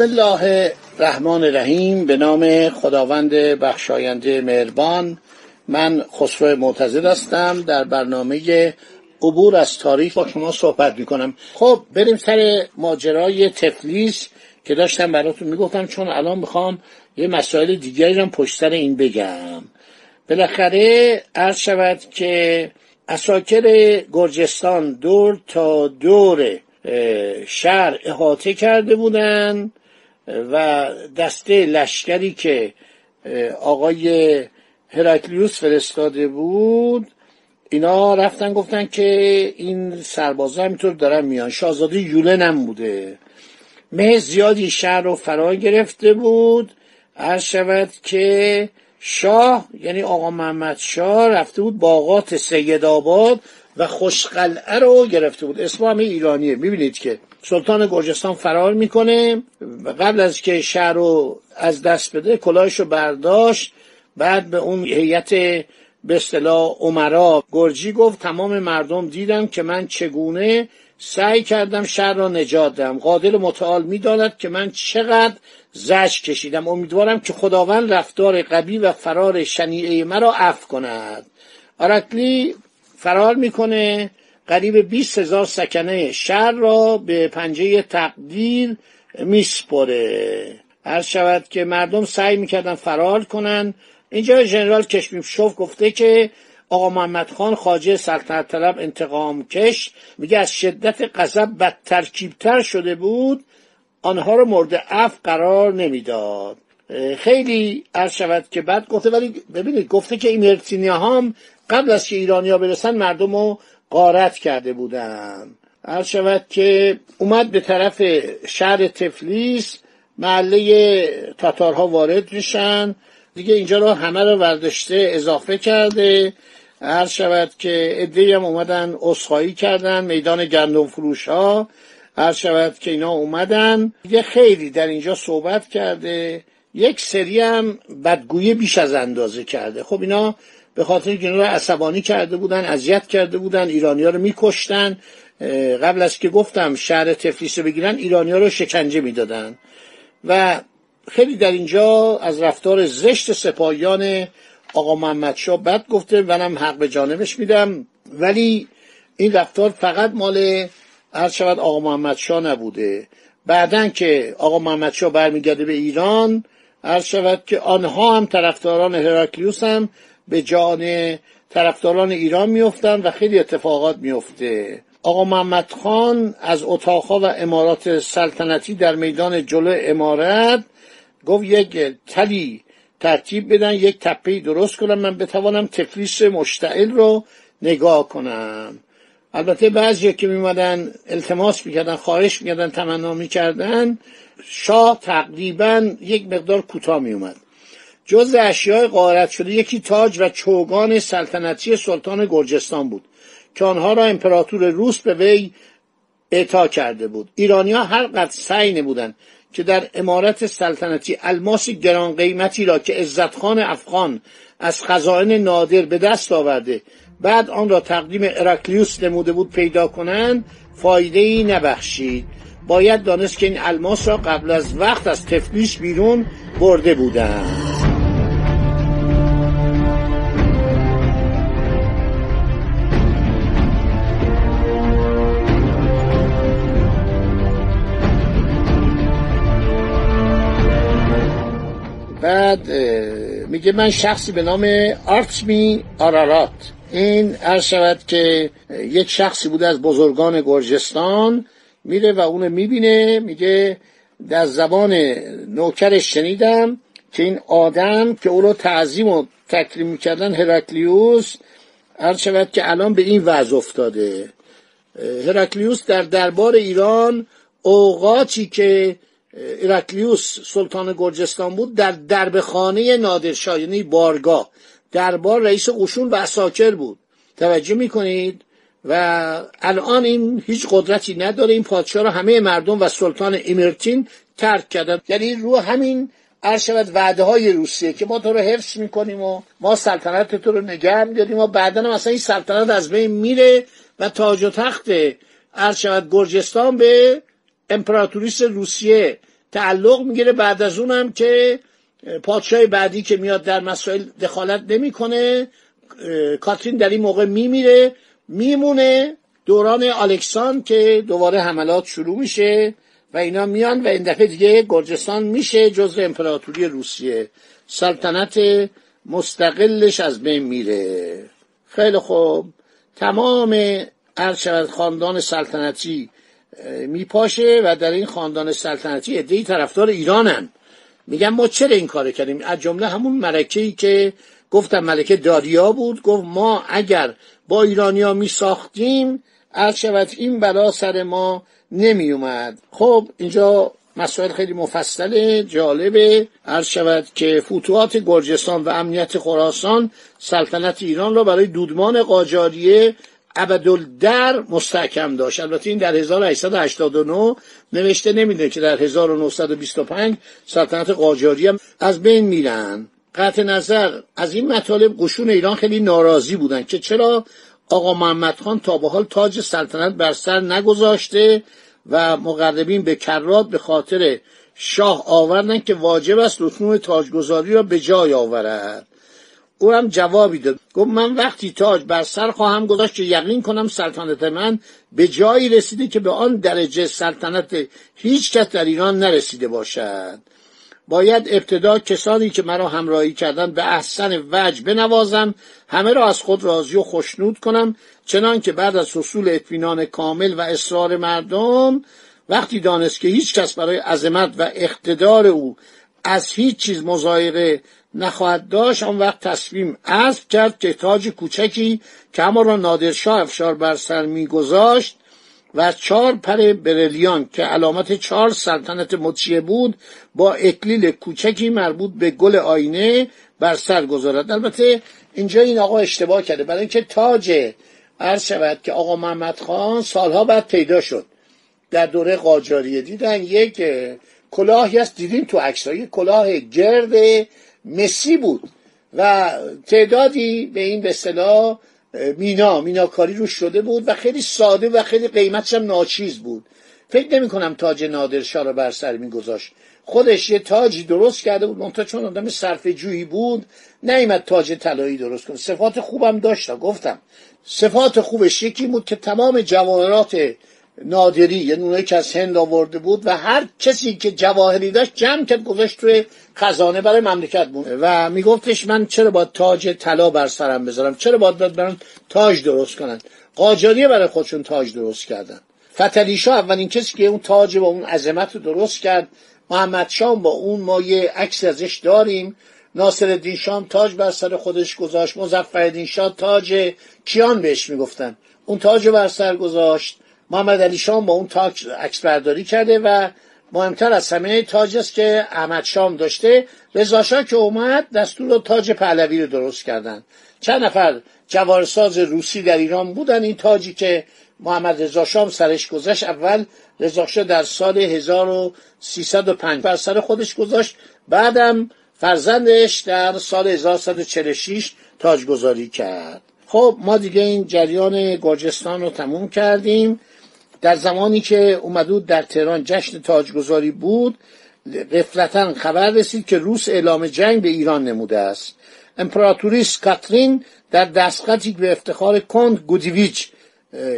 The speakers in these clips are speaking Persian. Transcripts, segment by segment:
بسم الله الرحمن الرحیم. به نام خداوند بخشاینده مهربان. من خسرو معتزد هستم. در برنامه عبور از تاریخ با شما صحبت می‌کنم. خب بریم سر ماجرای تفلیس که داشتم براتون می‌گفتم چون الان می‌خوام یه مسائل دیگری رو پشت سر این بگم. بالاخره عرض شود که اساکر گرجستان دور تا دور شهر احاطه کرده بودن. و دسته لشکری که آقای هرکلیوس فرستاده بود اینا رفتن گفتن که این سربازا همینطور دارن میان. شاهزاده یولن هم بوده. مه زیادی شهر رو فرا گرفته بود. عرض شود که شاه یعنی آقا محمد شاه رفته بود باغات سید آباد و خوشقلعه رو گرفته بود. اسم همه ایرانیه. می‌بینید که سلطان گرجستان فرار می‌کنه قبل از که شهر رو از دست بده کلاهش رو برداشت. بعد به اون هیئت به اصطلاح عمرا گرجی گفت تمام مردم دیدم که من چگونه سعی کردم شهر را نجات دهم. قادر متعال می‌داند که من چقدر زج کشیدم. امیدوارم که خداوند رفتار قبی و فرار شنیعه مرا عفو کند. آرکلی فرار می‌کنه. قریب 20 هزار سکنه شهر را به پنجه تقدیر میسپره. هر شود که مردم سعی می‌کردن فرار کنن. اینجا ژنرال کشمیشوف گفته که آقا محمد خان خاجه سلطنت طلب انتقام کش. میگه از شدت غضب بدترکیبتر شده بود. آنها رو مورد عفو قرار نمی‌داد. خیلی عرض شود که بعد گفته ولی ببینید گفته که این هم قبل از که ایرانیا برسن مردم رو قارت کرده بودن. عرض شود که اومد به طرف شهر تفلیس محله تاتارها وارد میشن. دیگه اینجا رو همه رو ورداشته اضافه کرده. عرض شود که ادهی هم اومدن اصخایی کردن میدان گندم فروش ها عرض شود که اینا اومدن. دیگه خیلی در اینجا صحبت کرده. یک سری هم بدگویی بیش از اندازه کرده. خب اینا به خاطر که رو عصبانی کرده بودن اذیت کرده بودن ایرانی ها رو میکشتن. قبل از که گفتم شهر تفلیس رو بگیرن ها رو شکنجه می‌دادن. و خیلی در اینجا از رفتار زشت سپاهیان آقا محمد شاه بد گفته. منم حق به جانبش میدم. ولی این رفتار فقط مال عرض شود آقا محمد شاه نبوده. بعدا که آقا محمد شاه برمیگرده به ایران عرض شود که آنها هم طرفداران هراکلیوس هم به جان طرفداران ایران میفتن و خیلی اتفاقات میفته. آقا محمد خان از اتاقها و امارات سلطنتی در میدان جلو امارت گفت یک تلی ترتیب بدن یک تپه درست کنم من بتوانم تفلیس مشتعل رو نگاه کنم. البته بعضی که میمدن التماس می‌کردن خواهش می‌کردن تمنا می‌کردن شاه تقریبا یک مقدار کوتاه میومد جز اشیاء غارت شده یکی تاج و چوگان سلطنتی سلطان گرجستان بود که آنها را امپراتور روس به وی اعطا کرده بود. ایرانیا هر قدر سعی نمودند که در امارت سلطنتی الماس گران قیمتی را که عزتخان افغان از خزائن نادر به دست آورده بعد آن را تقدیم اراکلیوس نموده بود پیدا کنند فایده ای نبخشید. باید دانست که این الماس را قبل از وقت از تفلیس بیرون برده بودند. بعد میگه من شخصی به نام آرتمی آرارات. این عرض شود که یک شخصی بوده از بزرگان گرجستان میره و اونو می‌بینه میگه در زبان نوکرش شنیدم که این آدم که او رو تعظیم و تکریم می‌کردن هرکلیوس عرض شود که الان به این وضع افتاده. هرکلیوس در دربار ایران اوقاتی که هرکلیوس سلطان گرجستان بود در درب خانه نادرشاه یعنی بارگاه دربار رئیس قشون و اساکر بود. توجه می‌کنید؟ و الان این هیچ قدرتی نداره. این پادشاه را همه مردم و سلطان ایمرتین ترک کردن. یعنی رو همین عرض شود وعده های روسیه که ما تو رو حفظ می‌کنیم و ما سلطنت تو رو نگه میداریم و بعدا مثلا این سلطنت از بین میره و تاج و تخت عرض شود گرجستان به امپراتوریس روسیه تعلق می‌گیره. بعد از اونم که پادشاه بعدی که میاد در مسائل دخالت نمی‌کنه کاترین در این موقع میمیره میمونه. دوران الکسان که دوباره حملات شروع میشه و اینا میان و این دفعه دیگه گرجستان میشه جزء امپراتوری روسیه. سلطنت مستقلش از بین میره. خیلی خوب. تمام شود خاندان سلطنتی میپاشه و در این خاندان سلطنتی ادهی طرفدار ایرانن. میگن ما چرا این کار کردیم؟ از جمله همون ملکه ای که گفتم ملکه داریا بود گفت ما اگر با ایرانیا می ساختیم عرض شود این بلا سر ما نمی اومد خب اینجا مسائل خیلی مفصل جالبه. عرض شود که فتوحات گرجستان و امنیت خراسان سلطنت ایران را برای دودمان قاجاریه ابدالدر مستحکم داشت. البته این در 1889 نوشته نمیده که در 1925 سلطنت قاجاری هم از بین میرن. قطع نظر از این مطالب قشون ایران خیلی ناراضی بودن که چرا آقا محمد خان تا به حال تاج سلطنت بر سر نگذاشته و مقربین به کرات به خاطر شاه آوردن که واجب است رسوم تاجگذاری را به جای آورد. او هم جوابی داد. گفت من وقتی تاج بر سر خواهم گذاشت که یقین کنم سلطنت من به جایی رسیده که به آن درجه سلطنت هیچ کس در ایران نرسیده باشد. باید ابتدا کسانی که مرا همراهی کردن به احسن وجه بنوازم همه را از خود راضی و خوشنود کنم چنان که بعد از حصول اطمینان کامل و اصرار مردم وقتی دانست که هیچ کس برای عظمت و اقتدار او از هیچ چیز مزایقه نخواهد داشت آن وقت تصمیم اسب کرد که تاج کوچکی که اما را نادرشاه افشار بر سر میگذاشت و چهار پر برلیان که علامت چهار سلطنت مطیع بود با اکلیل کوچکی مربوط به گل آینه بر سر گذارد. البته اینجا این آقا اشتباه کرده. برای اینکه تاج عرض شود که آقا محمد خان سالها بعد پیدا شد. در دوره قاجاریه. دیدن یک کلاهی هست. دیدیم تو عکسای کلاه گرد مسی بود و تعدادی به این به اصطلاح مینا میناکاری رو شده بود و خیلی ساده و خیلی قیمتش هم ناچیز بود. فکر نمی کنم تاج نادرشاه رو بر سر میگذاشت. خودش یه تاجی درست کرده بود منتها چون آدم صرف جویی بود نیمد تاج طلایی درست کنه. صفات خوبم داشت گفتم. صفات خوبش یکی بود که تمام جواهرات نادری یعنی اونایی که از هند آورده بود و هر کسی که جواهری داشت جمع کرد گذاشت توی خزانه برای مملکت بود. و میگفتش من چرا با تاج طلا بر سرم بذارم؟ چرا باید برم تاج درست کنن قاجاریه برای خودشون تاج درست کردن. فتلیشا اولین کسی که اون تاج با اون عظمت رو درست کرد. محمد شام با اون ما یه عکس ازش داریم. ناصر شام تاج بر سر خودش گذاشت. مظفر شاه تاج کیان بهش می‌گفتن. اون تاج بر سر گذاشت. محمد علی شام با اون تاج عکس برداری کرده و مهمتر از همه تاج است که احمد شام داشته. رضا که اومد دستور تاج پهلوی رو درست کردن. چند نفر جوارساز روسی در ایران بودن. این تاجی که محمد رضا شام سرش گذاشت اول رضا در سال 1305 بر سر خودش گذاشت. بعدم فرزندش در سال 1146 تاجگذاری کرد. خب ما دیگه این جریان گرجستان رو تموم کردیم. در زمانی که اومدود در تهران جشن تاجگذاری بود قفلتا خبر رسید که روس اعلام جنگ به ایران نموده است. امپراتوریس کاترین در دستخطی به افتخار کند گودیویچ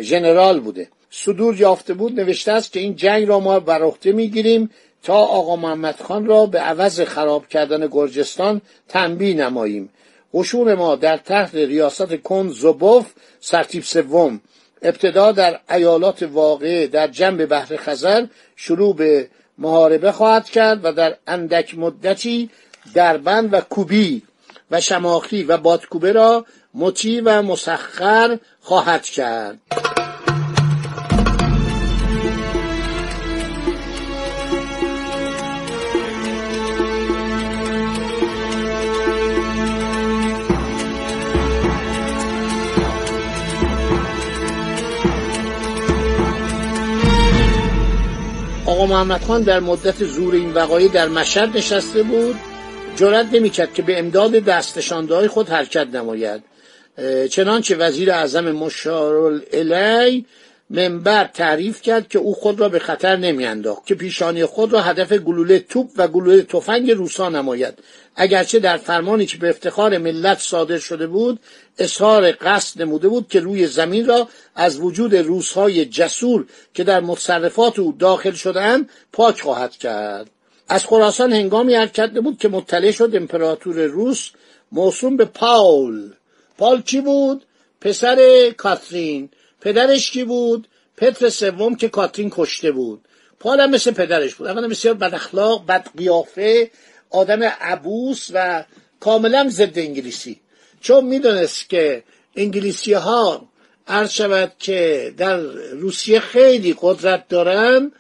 ژنرال بوده. صدور یافته بود نوشته است که این جنگ را ما بر عهده می‌گیریم تا آقا محمد خان را به عوض خراب کردن گرجستان تنبیه نماییم. قشون ما در تحت ریاست کند زوبوف سرتیب سوم. ابتدا در ایالات واقعه در جنب بحر خزر شروع به محاربه خواهد کرد و در اندک مدتی دربند و کوبی و شماخی و بادکوبه را مطیع و مسخر خواهد کرد. محمد خان در مدت زور این وقایع در مشهد نشسته بود. جرأت نمی‌کرد که به امداد دستشانده های خود حرکت نماید. چنانچه وزیر اعظم مشارالعلی منبر تعریف کرد که او خود را به خطر نمیانداخت که پیشانی خود را هدف گلوله توپ و گلوله تفنگ روسا نماید. اگرچه در فرمانی که به افتخار ملت صادر شده بود اظهار قصد نموده بود که روی زمین را از وجود روسهای جسور که در متصرفات او داخل شدهاند پاک خواهد کرد. از خراسان هنگامی حرکت بود که مطلع شد امپراتور روس موسوم به پاول. پال کی بود؟ پسر کاترین. پدرش کی بود؟ پتر سوم که کاترین کشته بود. پال هم مثل پدرش بود. اولا بسیار بد اخلاق بد قیافه آدم عبوس و کاملا ضد انگلیسی. چون می‌دونست که انگلیسی ها عرض شود که در روسیه خیلی قدرت دارن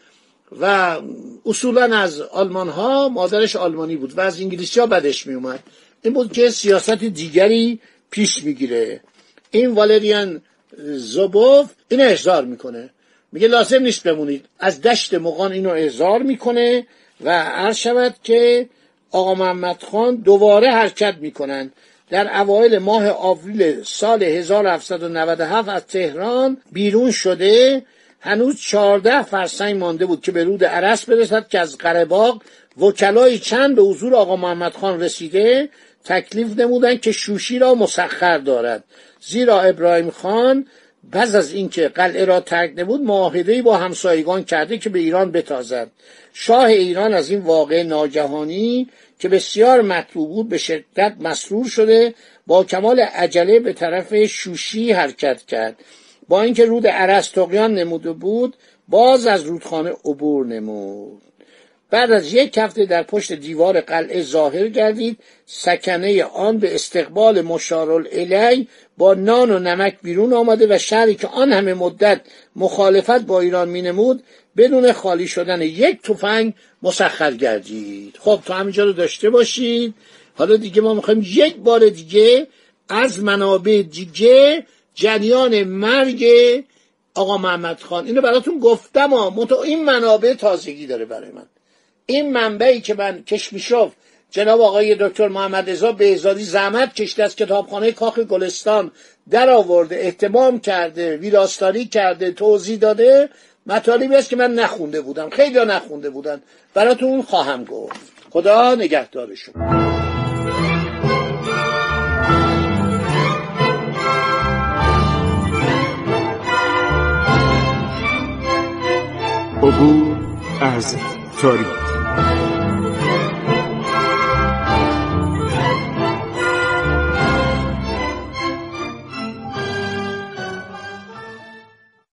و اصولا از آلمان ها مادرش آلمانی بود و از انگلیسی ها بدش می اومد این بود که سیاست دیگری پیش می‌گیره. این والریان زوبوف این احضار می‌کنه. میگه لازم نیست بمونید. از دشت مقان اینو احضار می‌کنه و عرض شود که آقا محمد خان دوباره حرکت می‌کنن در اوایل ماه آوریل سال 1797 از تهران بیرون شده. هنوز چهارده فرسنگ مانده بود که به رود عرس برسد که از قرباق وکلای چند به حضور آقا محمد خان رسیده تکلیف نمودند که شوشی را مسخر دارد. زیرا ابراهیم خان پس از اینکه قلعه را ترک نمود معاهدهای با همسایگان کرده که به ایران بتازد. شاه ایران از این واقع ناگهانی که بسیار مطلوب بود به شدت مسرور شده با کمال عجله به طرف شوشی حرکت کرد. با اینکه رود عرس نموده بود باز از رودخانه عبور نمود. بعد از یک هفته در پشت دیوار قلعه ظاهر گردید سکنه آن به استقبال مشارالعلی با نان و نمک بیرون آمده و شهری که آن همه مدت مخالفت با ایران مینمود بدون خالی شدن یک تفنگ مسخر گردید. خب تا همینجا رو داشته باشید. حالا دیگه ما می‌خوایم یک بار دیگه از منابع دیگه جریان مرگ آقا محمد خان اینو براتون گفتم این منابع تازگی داره برای من. این منبعی که من کشمیشوف جناب آقای دکتر محمد ازا ازادی زحمت کشته از کتابخانه کاخ گلستان در آورده احتمام کرده ویراستاری کرده توضیح داده مطالبی است که من نخونده بودم خیلی نخونده بودن. براتون خواهم گفت. خدا نگهدار شما. عبور از تاریخ.